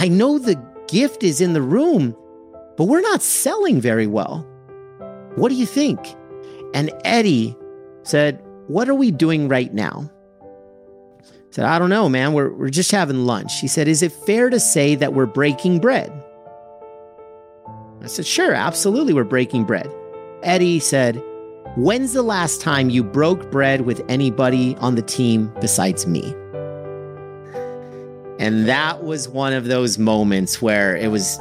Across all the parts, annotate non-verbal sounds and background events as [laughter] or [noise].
I know the gift is in the room, but we're not selling very well. What do you think? And Eddie said, What are we doing right now? I said, I don't know, man. We're, we're just having lunch. He said, Is it fair to say that we're breaking bread? I said, Sure, absolutely, we're breaking bread. Eddie said, When's the last time you broke bread with anybody on the team besides me? And that was one of those moments where it was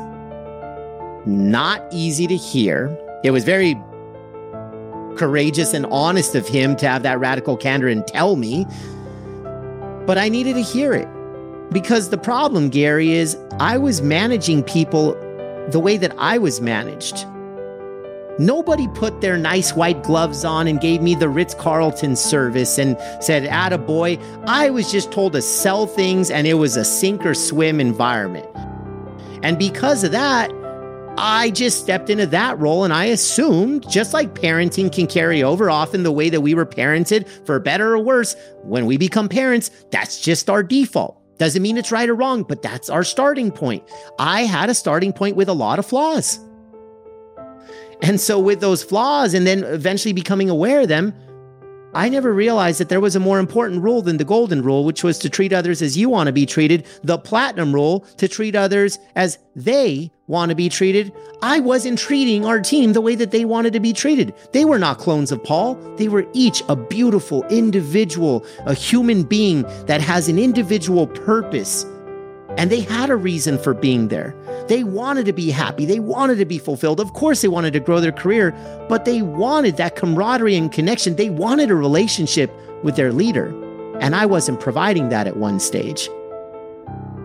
not easy to hear. It was very courageous and honest of him to have that radical candor and tell me. But I needed to hear it because the problem, Gary, is I was managing people the way that I was managed. Nobody put their nice white gloves on and gave me the Ritz Carlton service and said, Atta boy. I was just told to sell things and it was a sink or swim environment. And because of that, I just stepped into that role and I assumed, just like parenting can carry over often the way that we were parented, for better or worse, when we become parents, that's just our default. Doesn't mean it's right or wrong, but that's our starting point. I had a starting point with a lot of flaws. And so, with those flaws and then eventually becoming aware of them, I never realized that there was a more important rule than the golden rule, which was to treat others as you want to be treated, the platinum rule to treat others as they want to be treated. I wasn't treating our team the way that they wanted to be treated. They were not clones of Paul. They were each a beautiful individual, a human being that has an individual purpose. And they had a reason for being there. They wanted to be happy. They wanted to be fulfilled. Of course, they wanted to grow their career, but they wanted that camaraderie and connection. They wanted a relationship with their leader. And I wasn't providing that at one stage.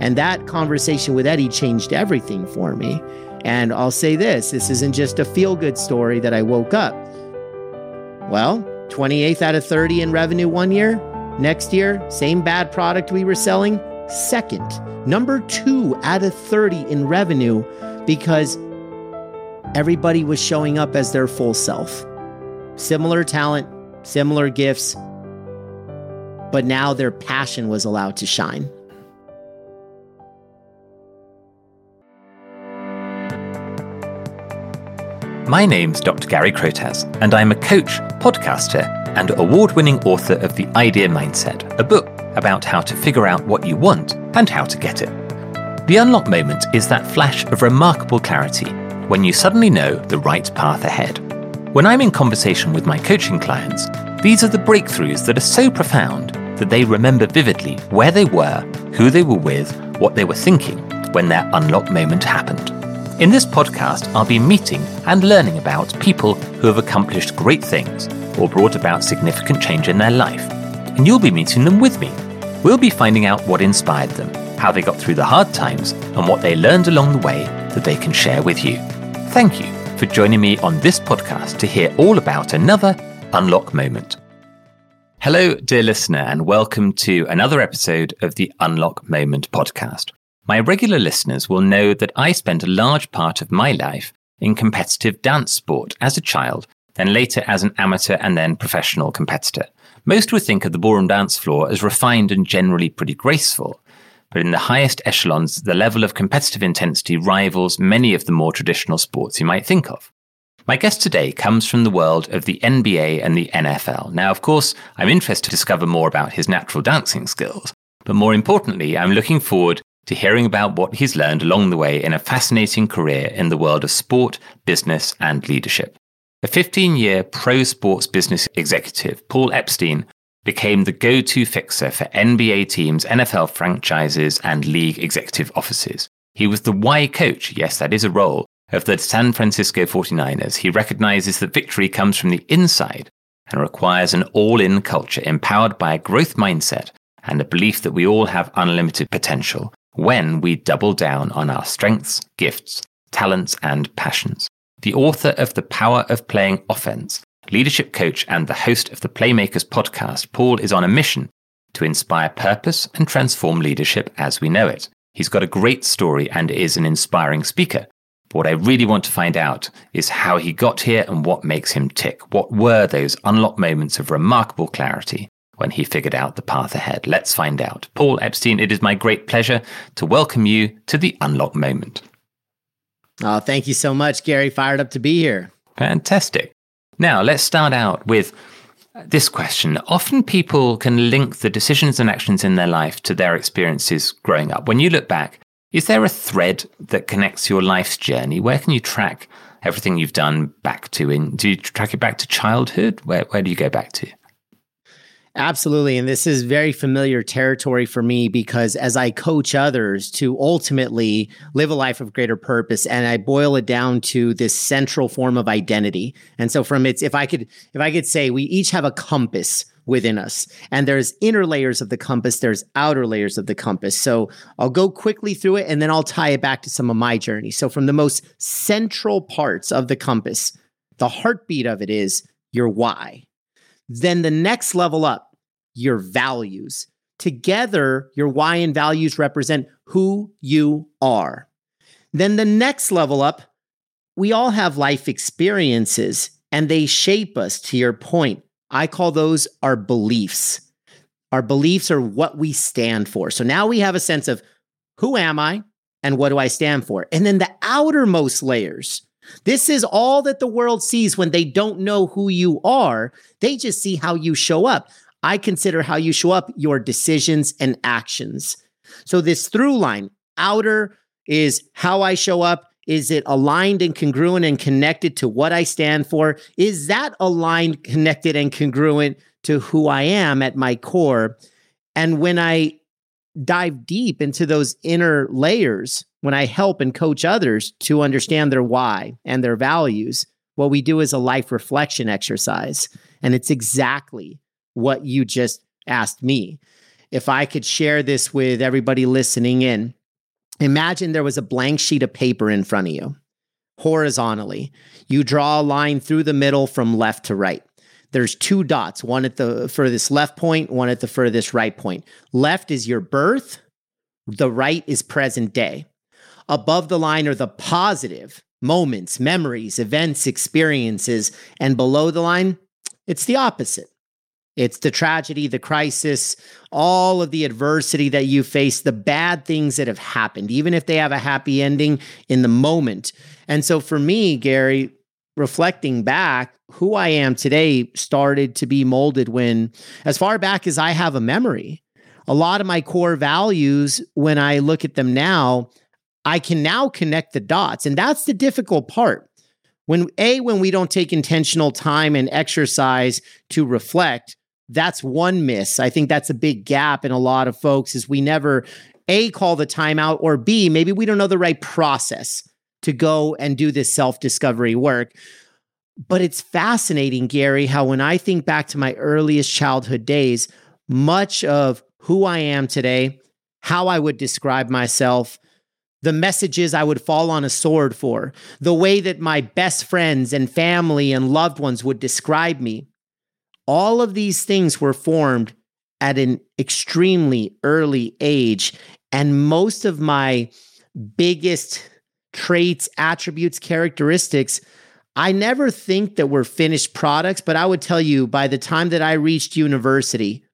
And that conversation with Eddie changed everything for me. And I'll say this this isn't just a feel good story that I woke up. Well, 28th out of 30 in revenue one year. Next year, same bad product we were selling, second number two out of 30 in revenue because everybody was showing up as their full self. Similar talent, similar gifts, but now their passion was allowed to shine. My name's Dr. Gary Crotaz, and I'm a coach, podcaster, and award winning author of The Ideal Mindset, a book about how to figure out what you want and how to get it. The unlock moment is that flash of remarkable clarity when you suddenly know the right path ahead. When I'm in conversation with my coaching clients, these are the breakthroughs that are so profound that they remember vividly where they were, who they were with, what they were thinking when their unlock moment happened. In this podcast, I'll be meeting and learning about people who have accomplished great things or brought about significant change in their life. And you'll be meeting them with me We'll be finding out what inspired them, how they got through the hard times, and what they learned along the way that they can share with you. Thank you for joining me on this podcast to hear all about another Unlock Moment. Hello, dear listener, and welcome to another episode of the Unlock Moment podcast. My regular listeners will know that I spent a large part of my life in competitive dance sport as a child, then later as an amateur and then professional competitor. Most would think of the ballroom dance floor as refined and generally pretty graceful. But in the highest echelons, the level of competitive intensity rivals many of the more traditional sports you might think of. My guest today comes from the world of the NBA and the NFL. Now, of course, I'm interested to discover more about his natural dancing skills, but more importantly, I'm looking forward to hearing about what he's learned along the way in a fascinating career in the world of sport, business, and leadership. A 15 year pro sports business executive, Paul Epstein, became the go to fixer for NBA teams, NFL franchises, and league executive offices. He was the why coach, yes, that is a role, of the San Francisco 49ers. He recognizes that victory comes from the inside and requires an all in culture empowered by a growth mindset and a belief that we all have unlimited potential when we double down on our strengths, gifts, talents, and passions the author of The Power of Playing Offense, leadership coach, and the host of the Playmakers podcast, Paul is on a mission to inspire purpose and transform leadership as we know it. He's got a great story and is an inspiring speaker. But what I really want to find out is how he got here and what makes him tick. What were those unlocked moments of remarkable clarity when he figured out the path ahead? Let's find out. Paul Epstein, it is my great pleasure to welcome you to the Unlock Moment. Oh, thank you so much, Gary. Fired up to be here. Fantastic. Now, let's start out with this question. Often people can link the decisions and actions in their life to their experiences growing up. When you look back, is there a thread that connects your life's journey? Where can you track everything you've done back to? In do you track it back to childhood? Where where do you go back to? Absolutely. And this is very familiar territory for me because as I coach others to ultimately live a life of greater purpose, and I boil it down to this central form of identity. And so from its, if I could, if I could say we each have a compass within us and there's inner layers of the compass, there's outer layers of the compass. So I'll go quickly through it and then I'll tie it back to some of my journey. So from the most central parts of the compass, the heartbeat of it is your why. Then the next level up, your values. Together, your why and values represent who you are. Then the next level up, we all have life experiences and they shape us to your point. I call those our beliefs. Our beliefs are what we stand for. So now we have a sense of who am I and what do I stand for? And then the outermost layers, this is all that the world sees when they don't know who you are. They just see how you show up. I consider how you show up your decisions and actions. So, this through line, outer is how I show up. Is it aligned and congruent and connected to what I stand for? Is that aligned, connected, and congruent to who I am at my core? And when I dive deep into those inner layers, when I help and coach others to understand their why and their values, what we do is a life reflection exercise. And it's exactly what you just asked me. If I could share this with everybody listening in, imagine there was a blank sheet of paper in front of you horizontally. You draw a line through the middle from left to right. There's two dots, one at the furthest left point, one at the furthest right point. Left is your birth, the right is present day. Above the line are the positive moments, memories, events, experiences, and below the line, it's the opposite. It's the tragedy, the crisis, all of the adversity that you face, the bad things that have happened, even if they have a happy ending in the moment. And so for me, Gary, reflecting back, who I am today started to be molded when, as far back as I have a memory, a lot of my core values, when I look at them now, I can now connect the dots. And that's the difficult part. When A, when we don't take intentional time and exercise to reflect, that's one miss. I think that's a big gap in a lot of folks is we never A call the timeout or B, maybe we don't know the right process to go and do this self-discovery work. But it's fascinating, Gary, how when I think back to my earliest childhood days, much of who I am today, how I would describe myself, the messages I would fall on a sword for, the way that my best friends and family and loved ones would describe me, all of these things were formed at an extremely early age. And most of my biggest traits, attributes, characteristics, I never think that were finished products, but I would tell you by the time that I reached university,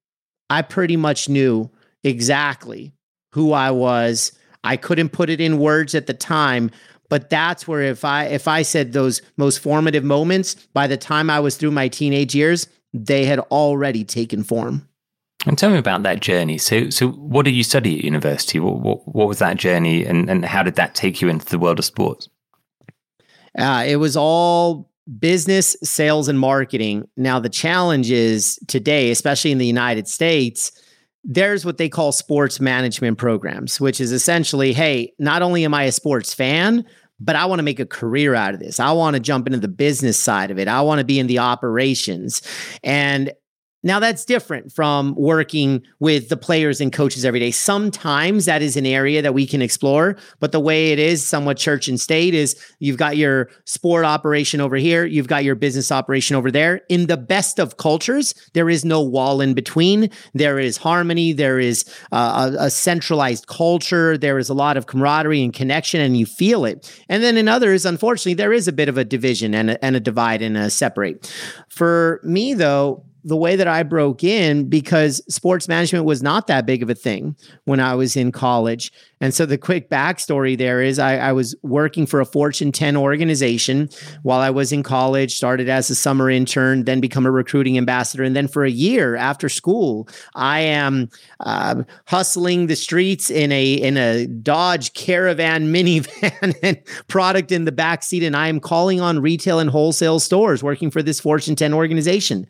I pretty much knew exactly who I was. I couldn't put it in words at the time, but that's where if I if I said those most formative moments by the time I was through my teenage years, they had already taken form. And tell me about that journey. So, so what did you study at university? What, what, what was that journey, and, and how did that take you into the world of sports? Uh, it was all business, sales, and marketing. Now, the challenge is today, especially in the United States, there's what they call sports management programs, which is essentially, hey, not only am I a sports fan, but I want to make a career out of this. I want to jump into the business side of it. I want to be in the operations. And now, that's different from working with the players and coaches every day. Sometimes that is an area that we can explore, but the way it is, somewhat church and state, is you've got your sport operation over here, you've got your business operation over there. In the best of cultures, there is no wall in between. There is harmony, there is uh, a, a centralized culture, there is a lot of camaraderie and connection, and you feel it. And then in others, unfortunately, there is a bit of a division and a, and a divide and a separate. For me, though, the way that I broke in because sports management was not that big of a thing when I was in college. And so the quick backstory there is I, I, was working for a Fortune 10 organization while I was in college, started as a summer intern, then become a recruiting ambassador. And then for a year after school, I am uh, hustling the streets in a in a Dodge Caravan [laughs] minivan and product in the back seat. And I am calling on retail and wholesale stores working for this Fortune 10 organization.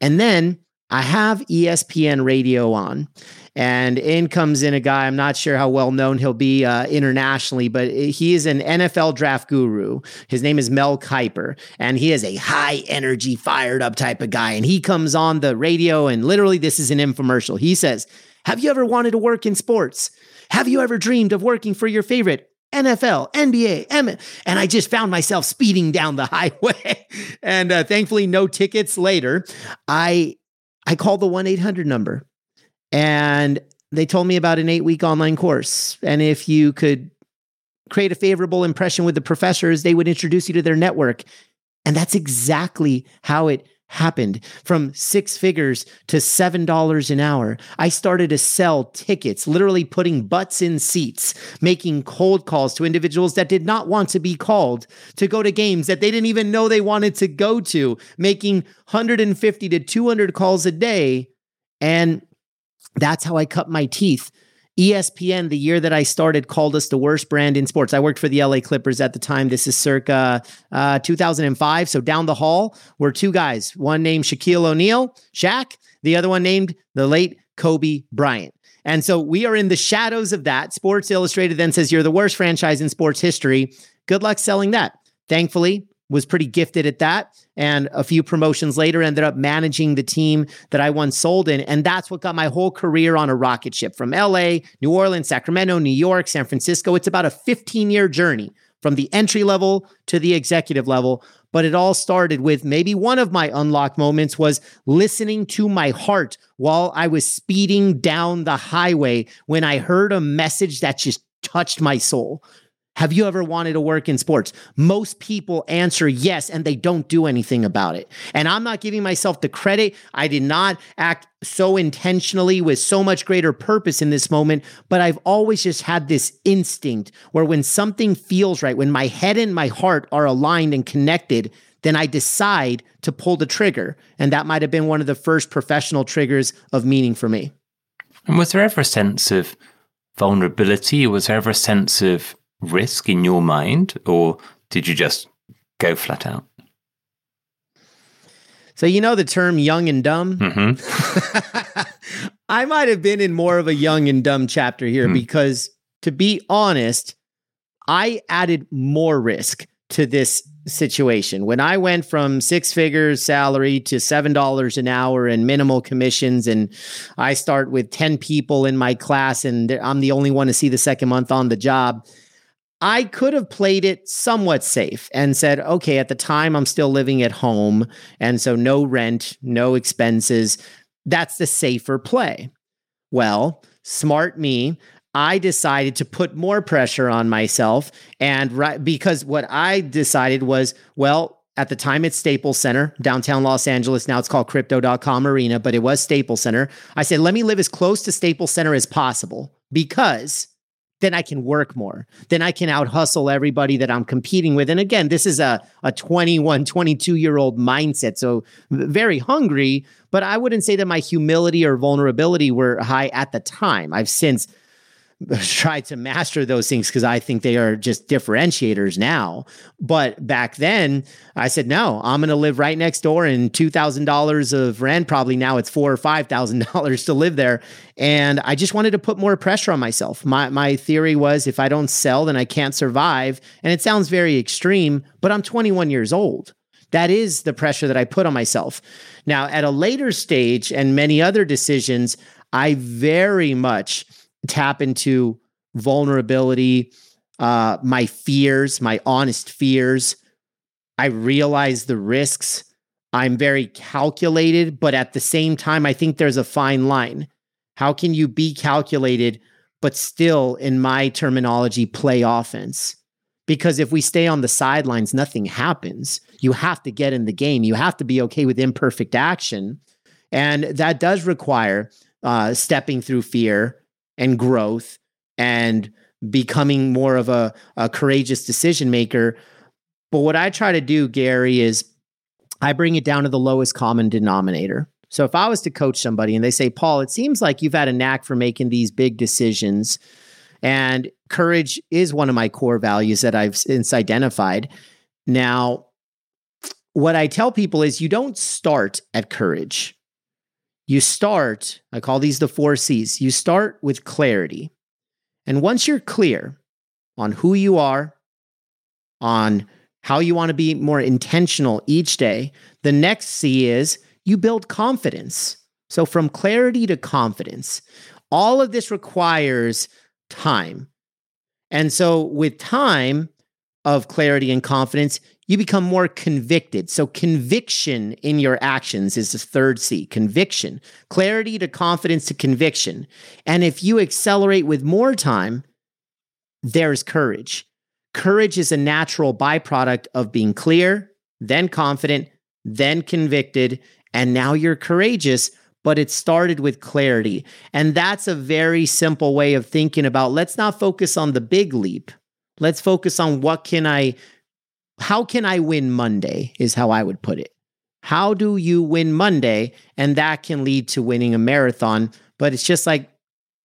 And then I have ESPN radio on, and in comes in a guy. I'm not sure how well known he'll be uh, internationally, but he is an NFL draft guru. His name is Mel Kiper, and he is a high energy, fired up type of guy. And he comes on the radio, and literally, this is an infomercial. He says, Have you ever wanted to work in sports? Have you ever dreamed of working for your favorite NFL, NBA, M, and I just found myself speeding down the [laughs] highway. and uh, thankfully, no tickets later. I I called the one eight hundred number, and they told me about an eight week online course, and if you could create a favorable impression with the professors, they would introduce you to their network, and that's exactly how it happened from six figures to seven dollars an hour. I started to sell tickets, literally putting butts in seats, making cold calls to individuals that did not want to be called to go to games that they didn't even know they wanted to go to, making 150 to 200 calls a day. And that's how I cut my teeth ESPN, the year that I started, called us the worst brand in sports. I worked for the LA Clippers at the time. This is circa uh, 2005. So down the hall were two guys, one named Shaquille O'Neal, Shaq, the other one named the late Kobe Bryant. And so we are in the shadows of that. Sports Illustrated then says you're the worst franchise in sports history. Good luck selling that. Thankfully, was pretty gifted at that. And a few promotions later, ended up managing the team that I once sold in. And that's what got my whole career on a rocket ship from LA, New Orleans, Sacramento, New York, San Francisco. It's about a 15 year journey from the entry level to the executive level. But it all started with maybe one of my unlocked moments was listening to my heart while I was speeding down the highway when I heard a message that just touched my soul. Have you ever wanted to work in sports? Most people answer yes, and they don't do anything about it. And I'm not giving myself the credit. I did not act so intentionally with so much greater purpose in this moment, but I've always just had this instinct where when something feels right, when my head and my heart are aligned and connected, then I decide to pull the trigger. And that might have been one of the first professional triggers of meaning for me. And was there ever a sense of vulnerability? Was there ever a sense of risk in your mind, or did you just go flat out? So, you know the term young and dumb? Mm-hmm. [laughs] I might have been in more of a young and dumb chapter here mm. because, to be honest, I added more risk to this situation. When I went from six figures salary to $7 an hour and minimal commissions, and I start with 10 people in my class, and I'm the only one to see the second month on the job I could have played it somewhat safe and said, okay, at the time I'm still living at home. And so no rent, no expenses. That's the safer play. Well, smart me. I decided to put more pressure on myself. And right because what I decided was, well, at the time it's Staples Center, downtown Los Angeles. Now it's called crypto.com arena, but it was Staples Center. I said, let me live as close to Staples Center as possible because then I can work more. Then I can out hustle everybody that I'm competing with. And again, this is a, a 21, 22 year old mindset. So very hungry, but I wouldn't say that my humility or vulnerability were high at the time. I've since [laughs] tried to master those things because I think they are just differentiators now. But back then, I said, no, I'm going to live right next door and $2,000 of rent. Probably now it's four or $5,000 to live there. And I just wanted to put more pressure on myself. My, my theory was if I don't sell, then I can't survive. And it sounds very extreme, but I'm 21 years old. That is the pressure that I put on myself. Now, at a later stage and many other decisions, I very much tap into vulnerability, uh, my fears, my honest fears. I realize the risks. I'm very calculated, but at the same time, I think there's a fine line. How can you be calculated, but still, in my terminology, play offense? Because if we stay on the sidelines, nothing happens. You have to get in the game. You have to be okay with imperfect action. And that does require uh, stepping through fear and growth and becoming more of a, a courageous decision maker. But what I try to do, Gary, is I bring it down to the lowest common denominator. So if I was to coach somebody and they say, Paul, it seems like you've had a knack for making these big decisions, and courage is one of my core values that I've since identified. Now, what I tell people is you don't start at courage. You start, I call these the four C's. You start with clarity. And once you're clear on who you are, on how you want to be more intentional each day, the next C is you build confidence. So, from clarity to confidence, all of this requires time. And so, with time of clarity and confidence, you become more convicted. So, conviction in your actions is the third C conviction, clarity to confidence to conviction. And if you accelerate with more time, there's courage. Courage is a natural byproduct of being clear, then confident, then convicted, and now you're courageous, but it started with clarity. And that's a very simple way of thinking about let's not focus on the big leap. Let's focus on what can I, how can I win Monday, is how I would put it. How do you win Monday? And that can lead to winning a marathon, but it's just like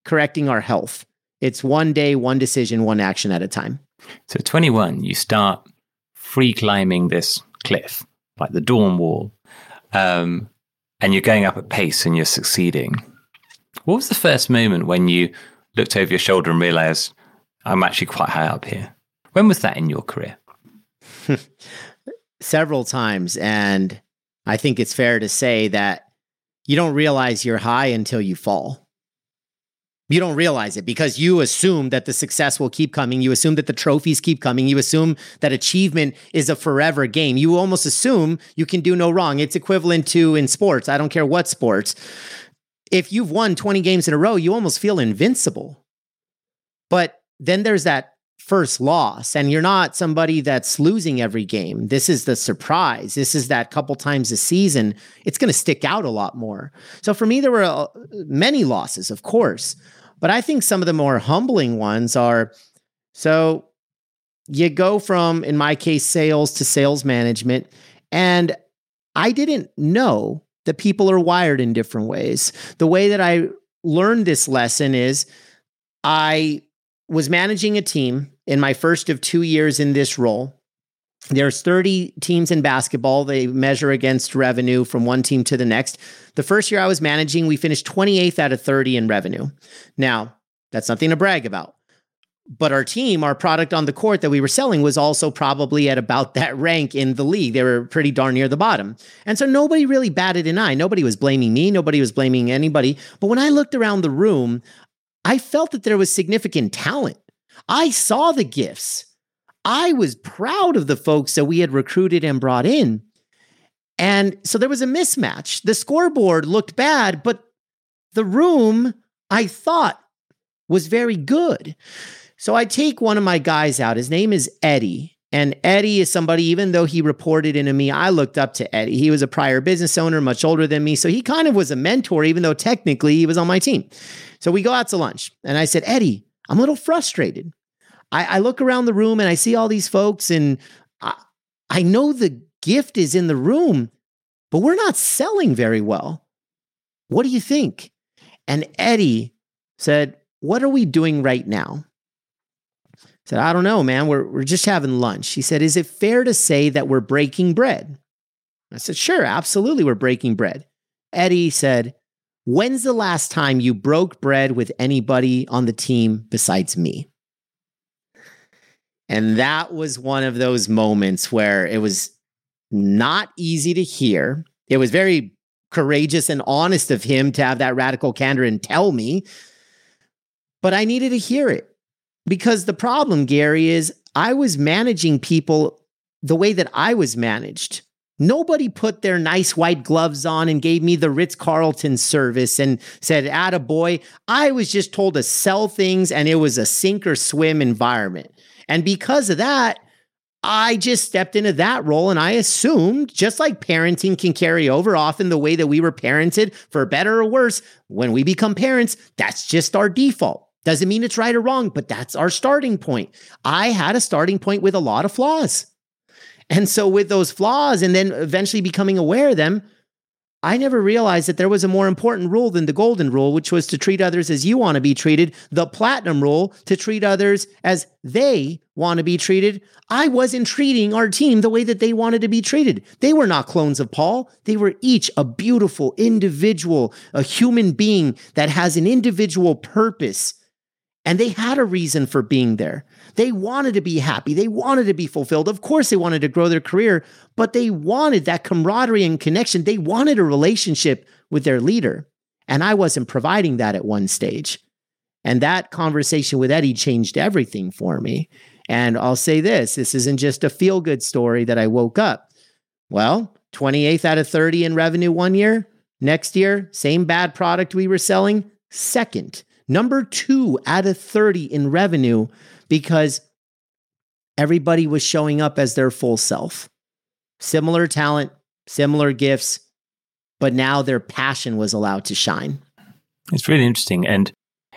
correcting our health. It's one day, one decision, one action at a time. So, 21, you start free climbing this cliff, like the Dawn Wall um, and you're going up at pace and you're succeeding. What was the first moment when you looked over your shoulder and realized I'm actually quite high up here? When was that in your career? [laughs] Several times. And I think it's fair to say that you don't realize you're high until you fall. You don't realize it because you assume that the success will keep coming. You assume that the trophies keep coming. You assume that achievement is a forever game. You almost assume you can do no wrong. It's equivalent to in sports. I don't care what sports. If you've won 20 games in a row, you almost feel invincible. But then there's that first loss, and you're not somebody that's losing every game. This is the surprise. This is that couple times a season. It's going to stick out a lot more. So for me, there were uh, many losses, of course. But I think some of the more humbling ones are so you go from, in my case, sales to sales management. And I didn't know that people are wired in different ways. The way that I learned this lesson is I was managing a team in my first of two years in this role. There's 30 teams in basketball. They measure against revenue from one team to the next. The first year I was managing, we finished 28th out of 30 in revenue. Now, that's nothing to brag about. But our team, our product on the court that we were selling was also probably at about [laughs] that rank in the league. They were pretty darn near the bottom. And so nobody really batted an eye. Nobody was blaming me. Nobody was blaming anybody. But when I looked around the room, I felt that there was significant talent. I saw the gifts. I was proud of the folks that we had recruited and brought in. And so there was a mismatch. The scoreboard looked bad, but the room I thought was very good. So I take one of my guys out. His name is Eddie. And Eddie is somebody, even though he reported into me, I looked up to Eddie. He was a prior business owner, much older than me. So he kind of was a mentor, even though technically he was on my team. So we go out to lunch. And I said, Eddie, I'm a little frustrated. I, I look around the room and I see all these folks, and I, I know the gift is in the room, but we're not selling very well. What do you think? And Eddie said, What are we doing right now? I said, I don't know, man. We're, we're just having lunch. He said, Is it fair to say that we're breaking bread? I said, Sure, absolutely, we're breaking bread. Eddie said, When's the last time you broke bread with anybody on the team besides me? And that was one of those moments where it was not easy to hear. It was very courageous and honest of him to have that radical candor and tell me, but I needed to hear it because the problem, Gary, is I was managing people the way that I was managed. Nobody put their nice white gloves on and gave me the Ritz Carlton service and said, Atta boy. I was just told to sell things and it was a sink or swim environment. And because of that, I just stepped into that role and I assumed, just like parenting can carry over often the way that we were parented, for better or worse, when we become parents, that's just our default. Doesn't mean it's right or wrong, but that's our starting point. I had a starting point with a lot of flaws. And so, with those flaws and then eventually becoming aware of them, I never realized that there was a more important rule than the golden rule, which was to treat others as you want to be treated, the platinum rule to treat others as they want to be treated. I wasn't treating our team the way that they wanted to be treated. They were not clones of Paul. They were each a beautiful individual, a human being that has an individual purpose. And they had a reason for being there. They wanted to be happy. They wanted to be fulfilled. Of course, they wanted to grow their career, but they wanted that camaraderie and connection. They wanted a relationship with their leader. And I wasn't providing that at one stage. And that conversation with Eddie changed everything for me. And I'll say this this isn't just a feel good story that I woke up. Well, 28th out of 30 in revenue one year. Next year, same bad product we were selling, second. Number two out of 30 in revenue because everybody was showing up as their full self. Similar talent, similar gifts, but now their passion was allowed to shine. It's really interesting and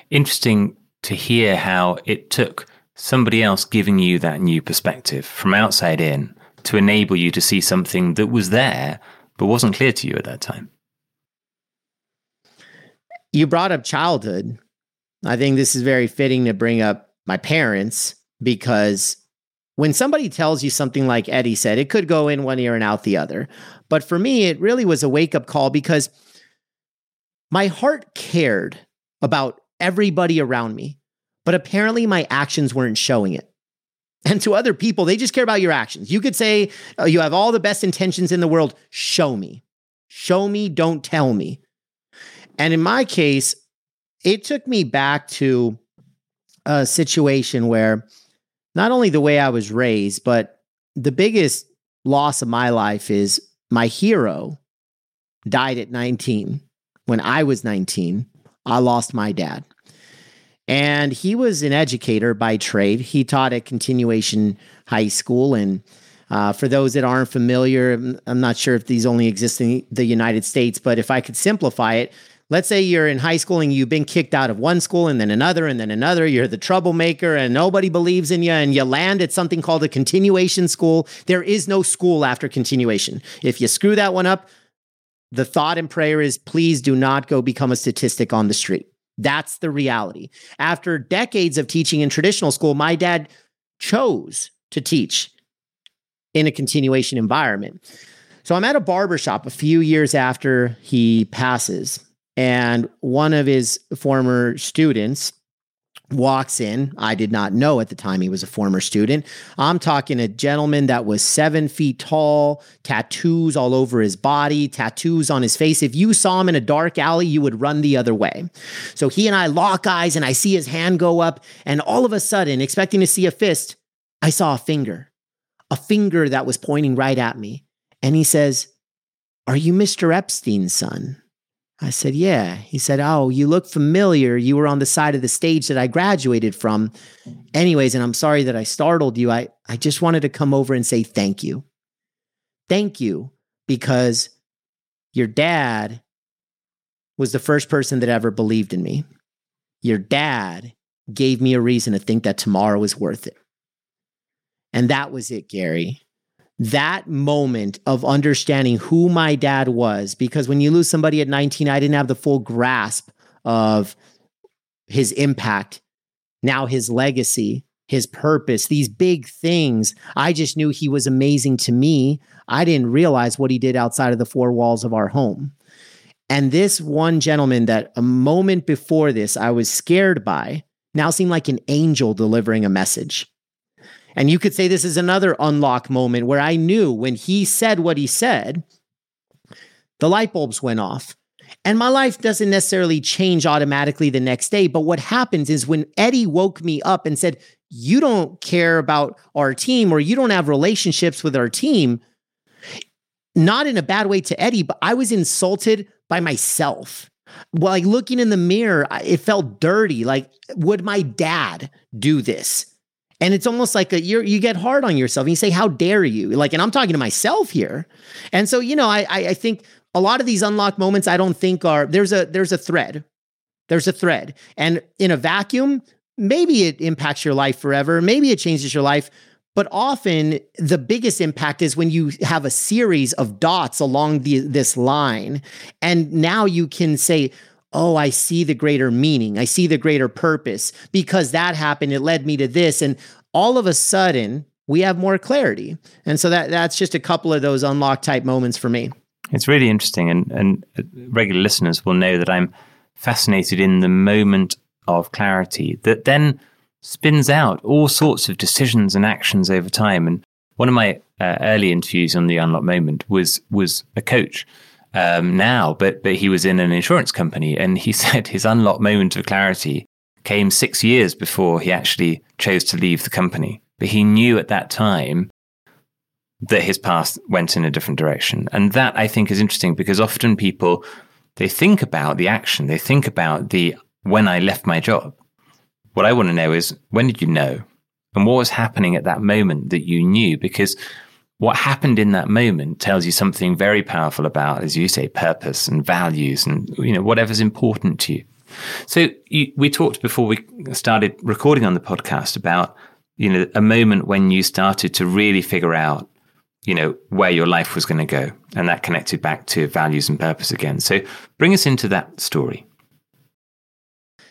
interesting to hear how it took somebody else giving you that new perspective from outside in to enable you to see something that was there but wasn't clear to you at that time. You brought up childhood. I think this is very fitting to bring up my parents because when somebody tells you something like Eddie said, it could go in one ear and out the other. But for me, it really was a wake up call because my heart cared about everybody around me, but apparently my actions weren't showing it. And to other people, they just care about your actions. You could say, oh, You have all the best intentions in the world. Show me. Show me, don't tell me. And in my case, it took me back to a situation where not only the way I was raised, but the biggest loss of my life is my hero died at 19. When I was 19, I lost my dad. And he was an educator by trade. He taught at continuation high school. And uh, for those that aren't familiar, I'm not sure if these only exist in the United States, but if I could simplify it, let's say you're in high school and you've been kicked out of one school and then another and then another. You're the troublemaker and nobody believes in you and you land at something called a continuation school. There is no school after continuation. If you screw that one up, the thought and prayer is please do not go become a statistic on the street. That's the reality. After decades of teaching in traditional school, my dad chose to teach in a continuation environment. So I'm at a barbershop a few years after he passes and one of his former students walks in. I did not know at the time he was a former student. I'm talking a gentleman that was seven feet tall, tattoos all over his body, tattoos on his face. If you saw him in a dark alley, you would run the other way. So he and I lock eyes, and I see his hand go up. And all of a sudden, expecting to see a fist, I saw a finger, a finger that was pointing right at me. And he says, Are you Mr. Epstein's son? I said, Yeah. He said, Oh, you look familiar. You were on the side of the stage that I graduated from. Anyways, and I'm sorry that I startled you. I, I just wanted to come over and say thank you. Thank you because your dad was the first person that ever believed in me. Your dad gave me a reason to think that tomorrow was worth it. And that was it, Gary that moment of understanding who my dad was, because when you lose somebody at 19, I didn't have the full grasp of his impact, now his legacy, his purpose, these big things. I just knew he was amazing to me. I didn't realize what he did outside of the four walls of our home. And this one gentleman that a moment before this I was scared by now seemed like an angel delivering a message. And you could say this is another unlock moment where I knew when he said what he said, the light bulbs went off. And my life doesn't necessarily change automatically the next day. But what happens is when Eddie woke me up and said, You don't care about our team or you don't have relationships with our team, not in a bad way to Eddie, but I was insulted by myself. Well, like looking in the mirror, it felt dirty. Like, would my dad do this? And it's almost like a you get hard on yourself and you say, How dare you? Like, and I'm talking to myself here. And so, you know, I I, I think a lot of these unlock moments I don't think are there's a there's a thread. There's a thread. And in a vacuum, maybe it impacts your life forever. Maybe it changes your life. But often the biggest impact is when you have a series of dots along the, this line. And now you can say, oh, I see the greater meaning. I see the greater purpose because that happened. It led me to this. And all of a sudden, we have more clarity. And so that that's just a couple of those unlock type moments for me. It's really interesting. And, and regular listeners will know that I'm fascinated in the moment of clarity that then spins out all sorts of decisions and actions over time. And one of my uh, early interviews on the Unlock Moment was was a coach um, now, but but he was in an insurance company, and he [laughs] said his unlocked moment of clarity came six years before he actually chose to leave the company. But he knew at that time that his path went in a different direction, and that I think is interesting because often people they think about the action, they think about the when I left my job. What I want to know is when did you know? And what was happening at that moment that you knew? Because what happened in that moment tells you something very powerful about, as you say, purpose and values and you know whatever's important to you. So you, we talked before we started recording on the podcast about you know a moment when you started to really figure out you know where your life was going to go, and that connected back to values and purpose again. So bring us into that story.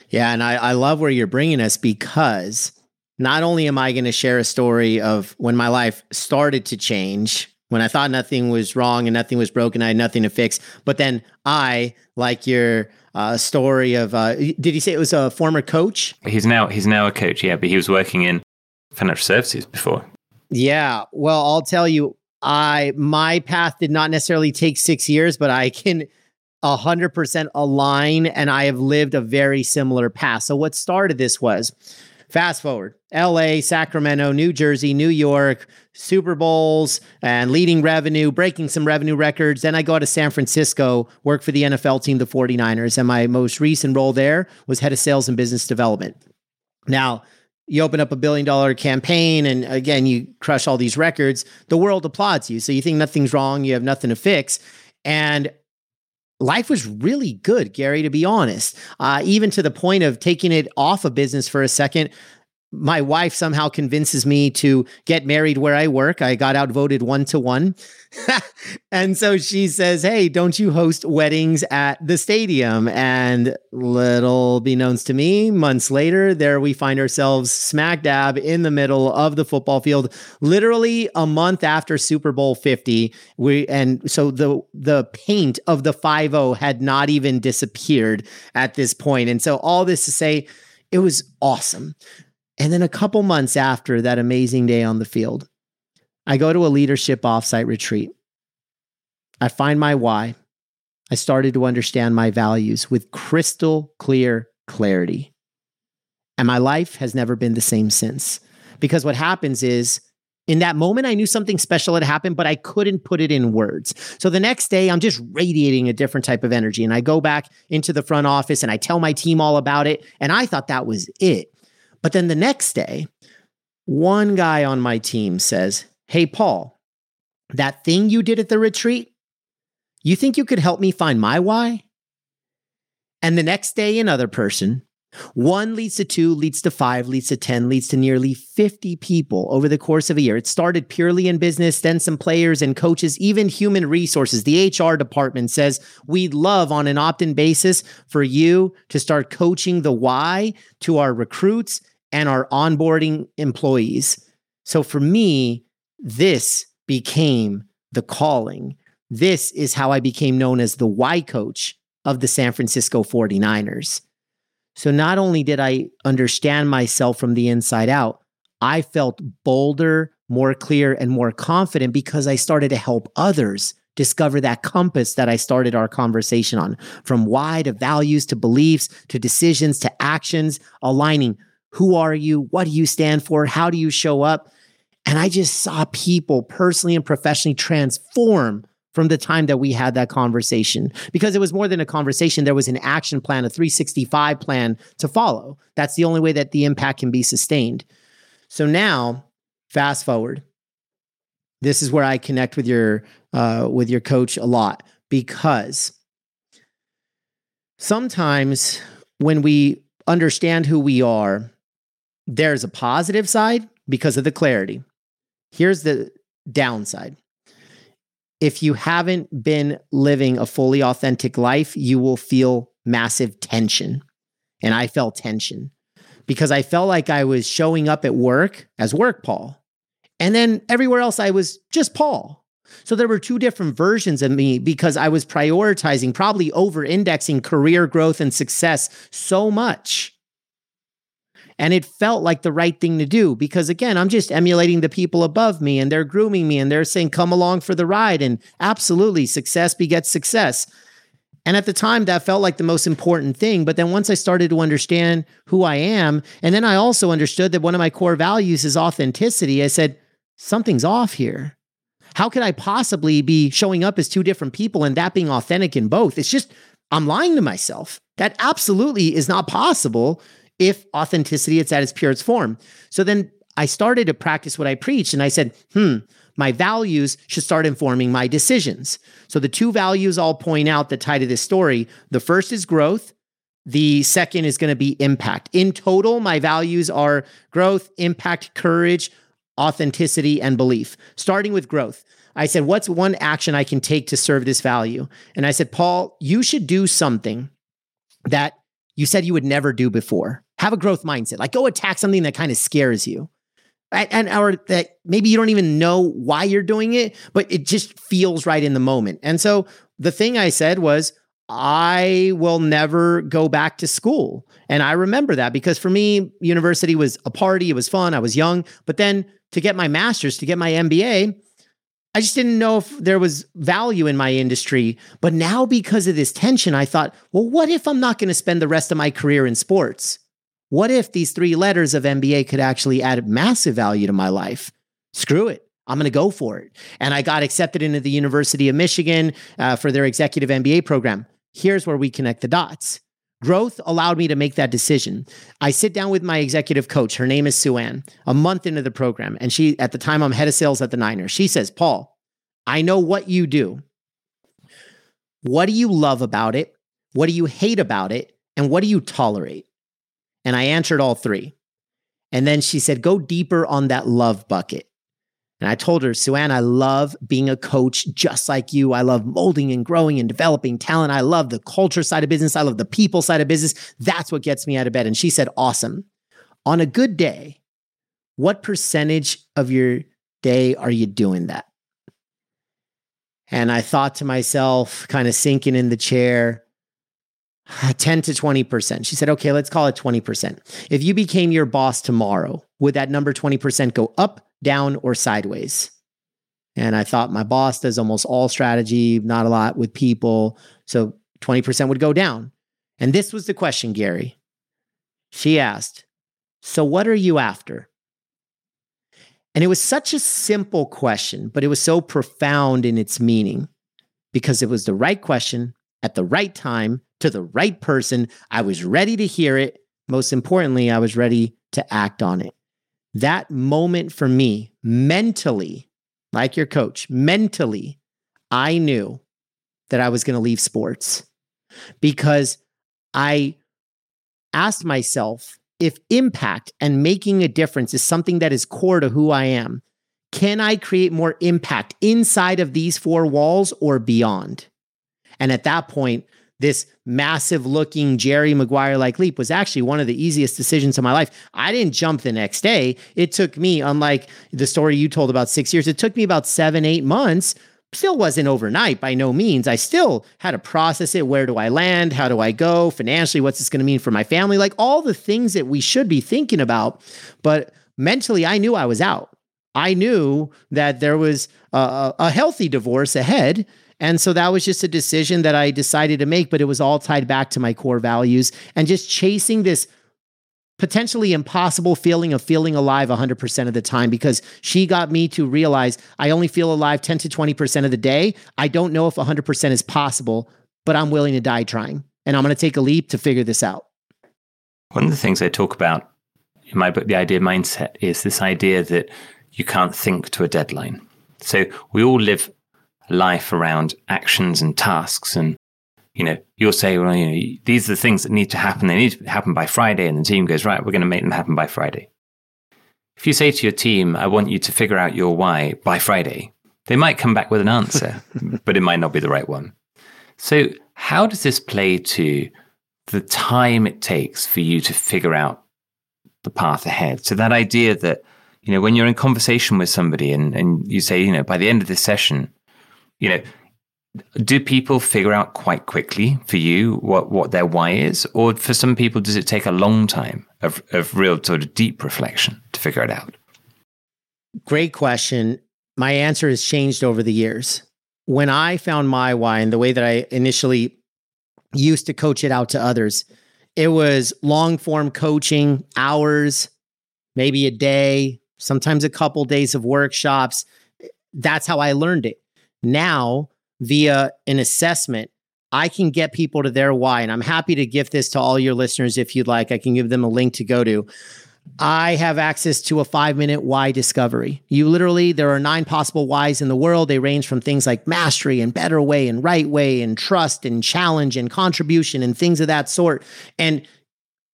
Yeah, and I, I love where you're bringing us because not only am I going to share a story of when my life started to change, when I thought nothing was wrong and nothing was broken, I had nothing to fix, but then I, like your uh, story of, uh, did he say it was a former coach? He's now he's now a coach, yeah, but he was working in financial services before. Yeah, well, I'll tell you, I my path did not necessarily take six years, but I can 100% align and I have lived a very similar path. So, what started this was Fast forward LA, Sacramento, New Jersey, New York, Super Bowls and leading revenue, breaking some revenue records. Then I go to San Francisco, work for the NFL team, the 49ers. And my most recent role there was head of sales and business development. Now, you open up a billion dollar campaign and again, you crush all these records. The world applauds you. So you think nothing's wrong, you have nothing to fix. And life was really good, Gary, to be honest. Uh, even to the point of taking it off of business for a second. My wife somehow convinces me to get married where I work. I got outvoted one to one. [laughs] and so she says, Hey, don't you host weddings at the stadium? And little be known to me, months later, there we find ourselves smack dab in the middle of the football field, literally a month after Super Bowl 50. We and so the the paint of the 5-0 had not even disappeared at this point. And so all this to say, it was awesome. And then a couple months after that amazing day on the field, I go to a leadership offsite retreat. I find my why. I started to understand my values with crystal clear clarity. And my life has never been the same since. Because what happens is, in that moment, I knew something special had happened, but I couldn't put it in words. So the next day, I'm just radiating a different type of energy. And I go back into the front office and I tell my team all about it. And I thought that was it. But then the next day, one guy on my team says, Hey, Paul, that thing you did at the retreat, you think you could help me find my why? And the next day, another person. One leads to two, leads to five, leads to 10, leads to nearly 50 people over the course of a year. It started purely in business, then some players and coaches, even human resources. The HR department says, We'd love on an opt in basis for you to start coaching the why to our recruits and our onboarding employees. So for me, this became the calling. This is how I became known as the why coach of the San Francisco 49ers. So not only did I understand myself from the inside out, I felt bolder, more clear, and more confident because I started to help others discover that compass that I started our conversation on from why to values to beliefs to decisions to actions, aligning who are you? What do you stand for? How do you show up? And I just saw people personally and professionally transform from the time that we had that conversation because it was more than a conversation. There was an action plan, a 365 plan to follow. That's the only way that the impact can be sustained. So now, fast forward. This is where I connect with your uh, with your coach a lot because sometimes when we understand who we are, there's a positive side because of the clarity. Here's the downside. If you haven't been living a fully authentic life, you will feel massive tension. And I felt tension because I felt like I was showing up at work as work Paul. And then everywhere else, I was just Paul. So there were two different versions of me because I was prioritizing, probably over indexing career growth and success so much. And it felt like the right thing to do because, again, I'm just emulating the people above me and they're grooming me and they're saying, come along for the ride. And absolutely, success begets success. And at the time, that felt like the most important thing. But then once I started to understand who I am, and then I also understood that one of my core values is authenticity, I said, something's off here. How could I possibly be showing up as two different people and that being authentic in both? It's just, I'm lying to myself. That absolutely is not possible if authenticity is at its purest form. So then I started to practice what I preached and I said, hmm, my values should start informing my decisions. So the two values I'll point out that tie to this story the first is growth. The second is going to be impact. In total, my values are growth, impact, courage, authenticity, and belief. Starting with growth, I said, What's one action I can take to serve this value? And I said, Paul, you should do something that you said you would never do before. Have a growth mindset. Like go attack something that kind of scares you. And or that maybe you don't even know why you're doing it, but it just feels right in the moment. And so the thing I said was, I will never go back to school. And I remember that because for me, university was a party, it was fun, I was young. But then to get my master's, to get my MBA, I just didn't know if there was value in my industry. But now, because of this tension, I thought, well, what if I'm not going to spend the rest of my career in sports? What if these three letters of MBA could actually add massive value to my life? Screw it. I'm going to go for it. And I got accepted into the University of Michigan uh, for their executive MBA program. Here's where we connect the dots. Growth allowed me to make that decision. I sit down with my executive coach. Her name is Sue Ann, a month into the program. And she, at the time, I'm head of sales at the Niners. She says, Paul, I know what you do. What do you love about it? What do you hate about it? And what do you tolerate? And I answered all three. And then she said, go deeper on that love bucket. And I told her, Suanne, I love being a coach just like you. I love molding and growing and developing talent. I love the culture side of business. I love the people side of business. That's what gets me out of bed. And she said, Awesome. On a good day, what percentage of your day are you doing that? And I thought to myself, kind of sinking in the chair, [sighs] 10 to 20%. She said, okay, let's call it 20%. If you became your boss tomorrow, would that number 20% go up, down, or sideways. And I thought my boss does almost all strategy, not a lot with people. So 20% would go down. And this was the question, Gary. She asked, So what are you after? And it was such a simple question, but it was so profound in its meaning because it was the right question at the right time to the right person. I was ready to hear it. Most importantly, I was ready to act on it that moment for me, mentally, like your coach, mentally, I knew that I was going to leave sports because I asked myself if impact and making a difference is something that is core to who I am. Can I create more impact inside of these four walls or beyond? And at that point, this massive looking Jerry Maguire like leap was actually one of the easiest decisions of my life. I didn't jump the next day. It took me, unlike the story you told about six years, it took me about seven, eight months. Still wasn't overnight by no means. I still had to process it. Where do I land? How do I go financially? What's this going to mean for my family? Like all the things that we should be thinking about. But mentally, I knew I was out. I knew that there was a, a healthy divorce ahead and so that was just a decision that I decided to make, but it was all tied back to my core values and just chasing this potentially impossible feeling of feeling alive 100% of the time because she got me to realize I only feel alive 10 to 20% of the day. I don't know if 100% is possible, but I'm willing to die trying. And I'm going to take a leap to figure this out. One of the things I talk about in my book, The Ideal Mindset, is this idea that you can't think to a deadline. So we all live life around actions and tasks. And, you know, you'll say, well, you know, these are the things that need to happen. They need to happen by Friday. And the team goes, right, we're going to make them happen by Friday. If you say to your team, I want you to figure out your why by Friday, they might come back with an answer, [laughs] but it might not be the right one. So, how does this play to the time it takes for you to figure out the path ahead? So, that idea that, you know, when you're in conversation with somebody and, and you say, you know, by the end of this session, you know, do people figure out quite quickly for you what, what their why is? Or for some people, does it take a long time of, of real sort of deep reflection to figure it out? Great question. My answer has changed over the years. When I found my why and the way that I initially used to coach it out to others, it was long form coaching, hours, maybe a day, sometimes a couple days of workshops. That's how I learned it. Now, via an assessment, I can get people to their why. And I'm happy to give this to all your listeners if you'd like. I can give them a link to go to. I have access to a five minute why discovery. You literally, there are nine possible whys in the world. They range from things like mastery and better way and right way and trust and challenge and contribution and things of that sort. And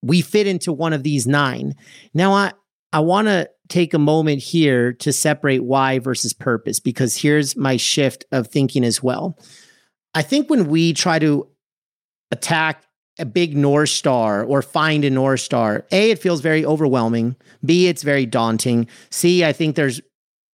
we fit into one of these nine. Now, I, I want to take a moment here to separate why versus purpose because here's my shift of thinking as well. I think when we try to attack a big North Star or find a North Star, A, it feels very overwhelming. B, it's very daunting. C, I think there's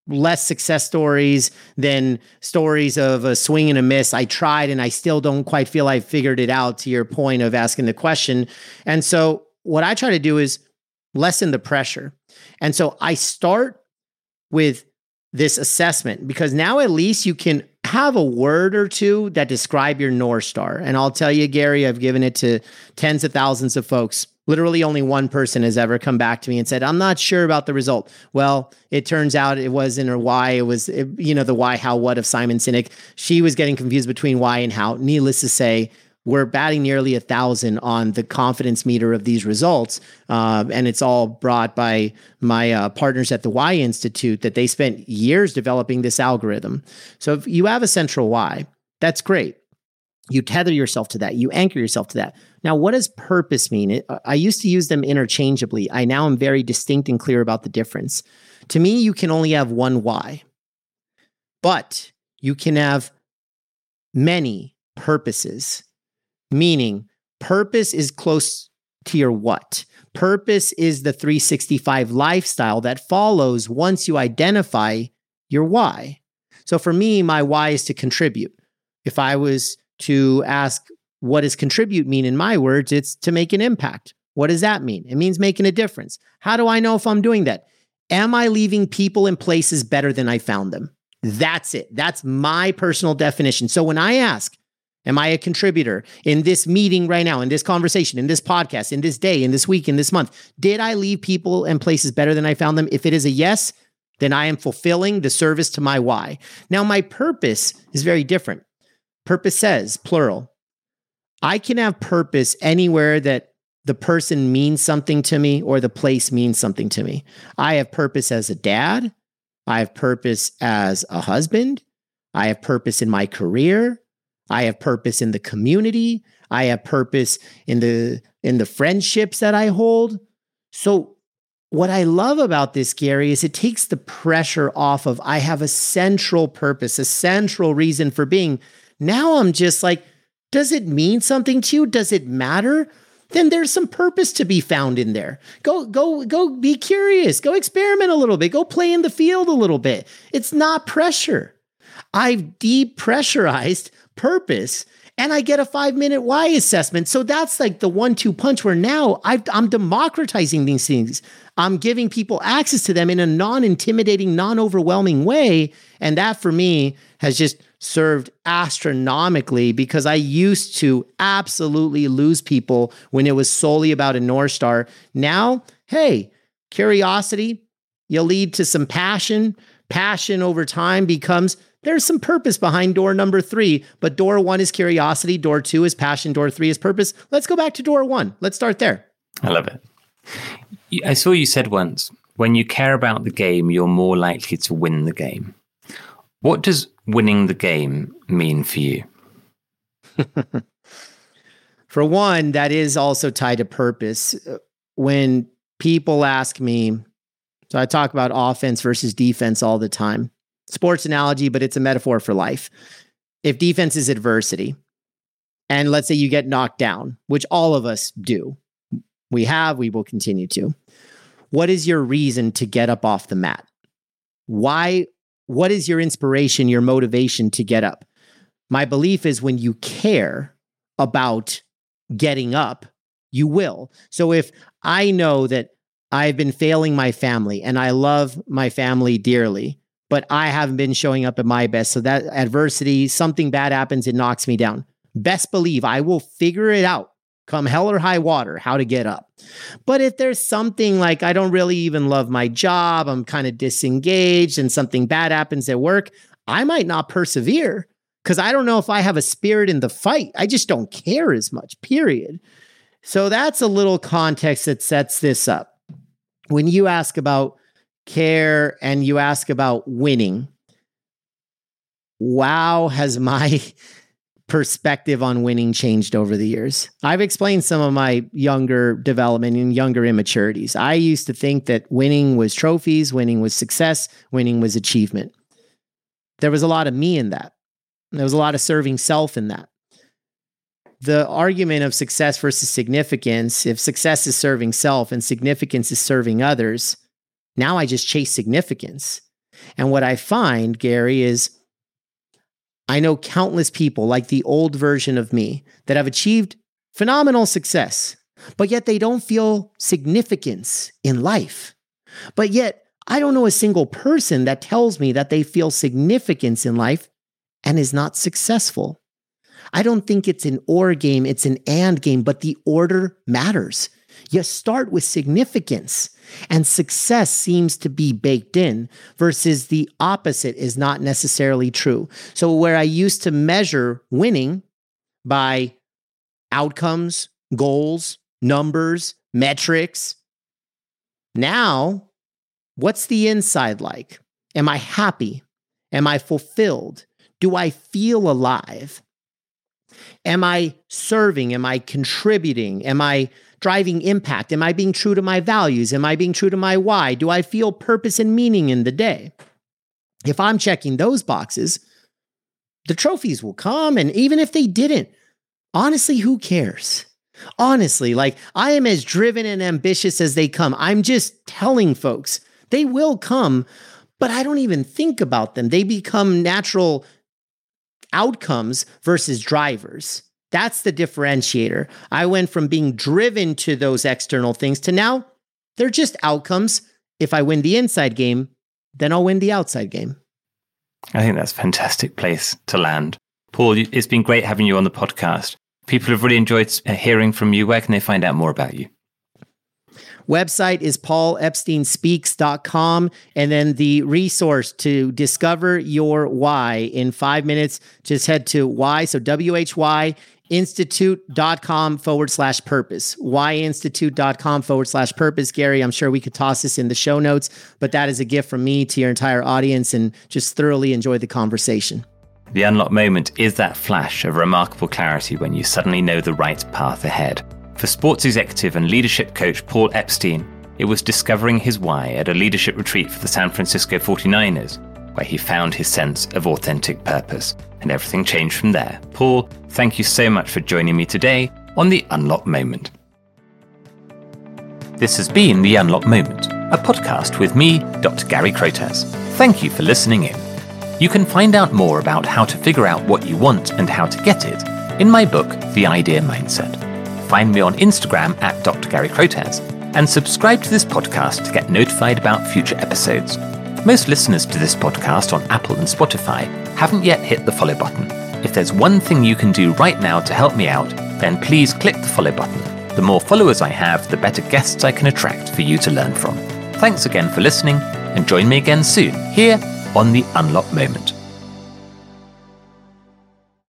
less success stories than stories of a swing and a miss. I tried and I still don't quite feel I figured it out to your point of asking the question. And so, what I try to do is lessen the pressure. And so I start with this assessment because now at least you can have a word or two that describe your North Star. And I'll tell you, Gary, I've given it to tens of thousands of folks. Literally, only one person has ever come back to me and said, I'm not sure about the result. Well, it turns out it wasn't or why. It was, you know, the why, how, what of Simon Sinek. She was getting confused between why and how. Needless to say, we're batting nearly a thousand on the confidence meter of these results. Uh, and it's all brought by my uh, partners at the Why Institute that they spent years developing this algorithm. So if you have a central why, that's great. You tether yourself to that, you anchor yourself to that. Now, what does purpose mean? It, I used to use them interchangeably. I now am very distinct and clear about the difference. To me, you can only have one why, but you can have many purposes meaning purpose is close to your what. Purpose is the 365 lifestyle that follows once you identify your why. So for me, my why is to contribute. If I was to ask, what does contribute mean in my words? It's to make an impact. What does that mean? It means making a difference. How do I know if I'm doing that? Am I leaving people and places better than I found them? That's it. That's my personal definition. So when I ask, Am I a contributor in this meeting right now, in this conversation, in this podcast, in this day, in this week, in this month? Did I leave people and places better than I found them? If it is a yes, then I am fulfilling the service to my why. Now, my purpose is very different. Purpose says, plural, I can have purpose anywhere that the person means something to me or the place means something to me. I have purpose as a dad. I have purpose as a husband. I have purpose in my career. I have purpose in the community. I have purpose in the in the friendships that I hold. So what I love about this, Gary, is it takes the pressure off of I have a central purpose, a central reason for being. Now I'm just like, does it mean something to you? Does it matter? Then there's some purpose to be found in there. Go, go, go be curious. Go experiment a little bit. Go play in the field a little bit. It's not pressure. I've depressurized purpose and I get a five minute why assessment. So that's like the one two punch where now i am democratizing these things. I'm giving people access to them in a non intimidating, non overwhelming way. And that for me has just served astronomically because I used to absolutely lose people when it was solely about a North Star. Now, hey, curiosity, you lead to some passion. Passion over time becomes there's some purpose behind door number three, but door one is curiosity, door two is passion, door three is purpose. Let's go back to door one. Let's start there. I love it. I saw you said once when you care about the game, you're more likely to win the game. What does winning the game mean for you? [laughs] for one, that is also tied to purpose. When people ask me, so I talk about offense versus defense all the time. Sports analogy, but it's a metaphor for life. If defense is adversity, and let's say you get knocked down, which all of us do, we have, we will continue to. What is your reason to get up off the mat? Why? What is your inspiration, your motivation to get up? My belief is when you care about getting up, you will. So if I know that I've been failing my family and I love my family dearly, but I haven't been showing up at my best. So that adversity, something bad happens, it knocks me down. Best believe I will figure it out come hell or high water how to get up. But if there's something like I don't really even love my job, I'm kind of disengaged and something bad happens at work, I might not persevere because I don't know if I have a spirit in the fight. I just don't care as much, period. So that's a little context that sets this up when you ask about care and you ask about winning, wow, has my [laughs] perspective on winning changed over the years. I've explained some of my younger development and younger immaturities. I used to think that winning was trophies, winning was success, winning was achievement. There was a lot of me in that. There was a lot of serving self in that the argument of success versus significance, if success is serving self and significance is serving others, now I just chase significance. And what I find, Gary, is I know countless people like the old version of me that have achieved phenomenal success, but yet they don't feel significance in life. But yet, I don't know a single person that tells me that they feel significance in life and is not successful. I don't think it's an or game, it's an and game, but the order matters. You start with significance, and success seems to be baked in, versus the opposite is not necessarily true. So, where I used to measure winning by outcomes, goals, numbers, metrics, now what's the inside like? Am I happy? Am I fulfilled? Do I feel alive? Am I serving? Am I contributing? Am I driving impact? Am I being true to my values? Am I being true to my why? Do I feel purpose and meaning in the day? If I'm checking those boxes, the trophies will come. And even if they didn't, honestly, who cares? Honestly, like I am as driven and ambitious as they come. I'm just telling folks they will come, but I don't even think about them. They become natural outcomes versus drivers. That's the differentiator. I went from being driven to those external things to now they're just outcomes. If I win the inside game, then I'll win the outside game. I think that's a fantastic place to land. Paul, it's been great having you on the podcast. People have really enjoyed uh, hearing from you. Where can they find out more about you? Website is paulepsteinspeaks.com. And then the resource to discover your why in five minutes, just head to why. So W H Y institute.com forward slash purpose. Whyinstitute.com forward slash purpose. Gary, I'm sure we could toss this in the show notes, but that is a gift from me to your entire audience and just thoroughly enjoy the conversation. The unlock moment is that flash of remarkable clarity when you suddenly know the right path ahead. For sports executive and leadership coach Paul Epstein, it was discovering his why at a leadership retreat for the San Francisco 49ers, where he found his sense of authentic purpose. And everything changed from there. Paul, thank you so much for joining me today on The Unlock Moment. This has been The Unlock Moment, a podcast with me, Dr. Gary Crotaz. Thank you for listening in. You can find out more about how to figure out what you want and how to get it in my book, The Ideal Mindset find me on Instagram at Dr. Gary Crotaz, and subscribe to this podcast to get notified about future episodes. Most listeners to this podcast on Apple and Spotify haven't yet hit the follow button. If there's one thing you can do right now to help me out, then please click the follow button. The more followers I have, the better guests I can attract for you to learn from. Thanks again for listening, and join me again soon here on The Unlock Moment.